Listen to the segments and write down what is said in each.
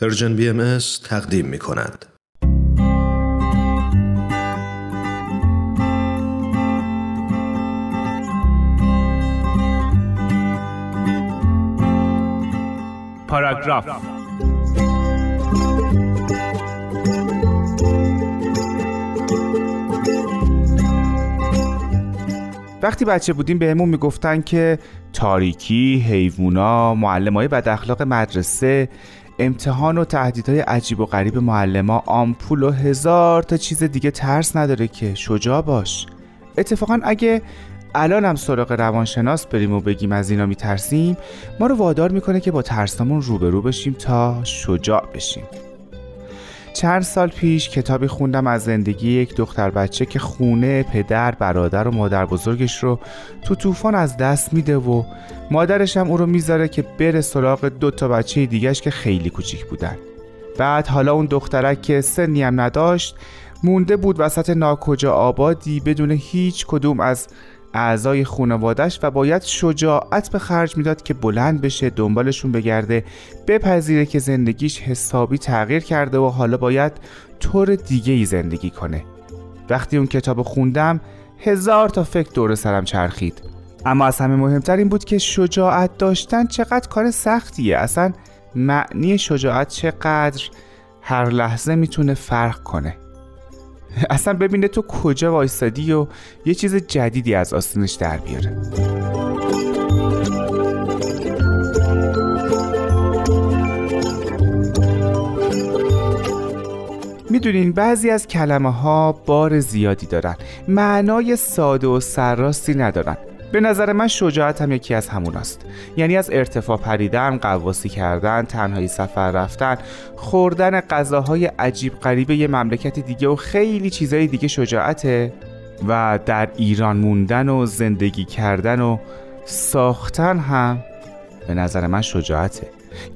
پرژن بی ام تقدیم می کند. پاراگراف وقتی بچه بودیم بهمون می‌گفتن که تاریکی، حیوونا، معلمای بد اخلاق مدرسه امتحان و تهدیدهای عجیب و غریب معلما آمپول و هزار تا چیز دیگه ترس نداره که شجاع باش. اتفاقا اگه الان هم سراغ روانشناس بریم و بگیم از اینا میترسیم ما رو وادار می‌کنه که با ترسامون روبرو بشیم تا شجاع بشیم. چند سال پیش کتابی خوندم از زندگی یک دختر بچه که خونه پدر برادر و مادر بزرگش رو تو طوفان از دست میده و مادرش هم او رو می‌ذاره که بره سراغ دو تا بچه دیگهش که خیلی کوچیک بودن. بعد حالا اون دخترک که سنی هم نداشت مونده بود وسط ناکجا آبادی بدون هیچ کدوم از اعضای خانوادش و باید شجاعت به خرج می‌داد که بلند بشه دنبالشون بگرده بپذیره که زندگیش حسابی تغییر کرده و حالا باید طور دیگه ای زندگی کنه. وقتی اون کتاب خوندم هزار تا فکر دور سرم چرخید. اما از همه مهمتر این بود که شجاعت داشتن چقدر کار سختیه. اصلا معنی شجاعت چقدر هر لحظه می‌تونه فرق کنه. اصلا ببینه تو کجا وایستادی و یه چیز جدیدی از آستینش در بیاره. می‌دونین بعضی از کلمه ها بار زیادی دارن. معنای ساده و سرراستی ندارن. به نظر من شجاعت هم یکی از همون است. یعنی از ارتفاع پریدن قواسی کردن تنهایی سفر رفتن خوردن غذاهای عجیب غریبه یه مملکت دیگه و خیلی چیزای دیگه شجاعته. و در ایران موندن و زندگی کردن و ساختن هم به نظر من شجاعته.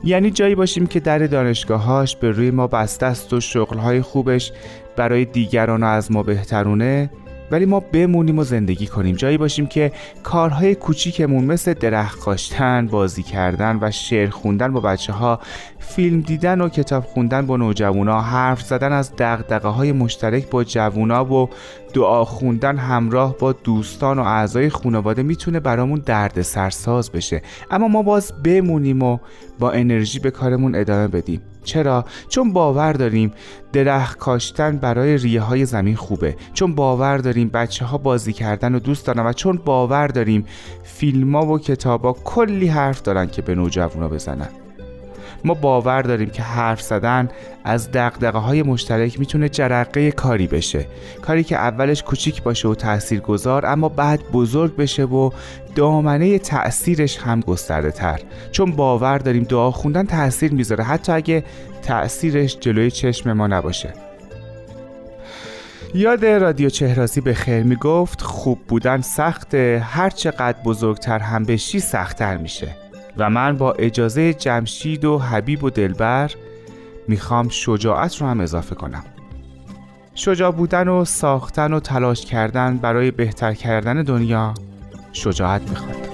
یعنی جایی باشیم که در دانشگاهاش به روی ما بسته است و شغلهای خوبش برای دیگران از ما بهترونه ولی ما بمونیم و زندگی کنیم. جایی باشیم که کارهای کوچیکمون مثل درخت کاشتن بازی کردن و شعر خوندن با بچه ها فیلم دیدن و کتاب خوندن با نوجوانا حرف زدن از دقدقه های مشترک با جوونا و دعا خوندن همراه با دوستان و اعضای خانواده می‌تونه برامون درد سرساز بشه. اما ما باز بمونیم و با انرژی به کارمون ادامه بدیم. چرا؟ چون باور داریم درخت کاشتن برای ریه های زمین خوبه چون باور داریم بچه ها بازی کردن و دوست دارن و چون باور داریم فیلم ها و کتاب ها کلی حرف دارن که به نوجوانا بزنن ما باور داریم که حرف زدن از دقدقه های مشترک می‌تونه جرقه کاری بشه. کاری که اولش کوچیک باشه و تأثیر گذار اما بعد بزرگ بشه و دامنه تأثیرش هم گسترده تر چون باور داریم دعا خوندن تأثیر می‌ذاره حتی اگه تأثیرش جلوی چشم ما نباشه. یاد رادیو چهراسی به خیر می‌گفت خوب بودن سخته هر چقدر بزرگتر هم بشی سختتر میشه. و من با اجازه جمشید و حبیب و دلبر می‌خوام شجاعت رو هم اضافه کنم. شجاع بودن و ساختن و تلاش کردن برای بهتر کردن دنیا شجاعت می‌خواد.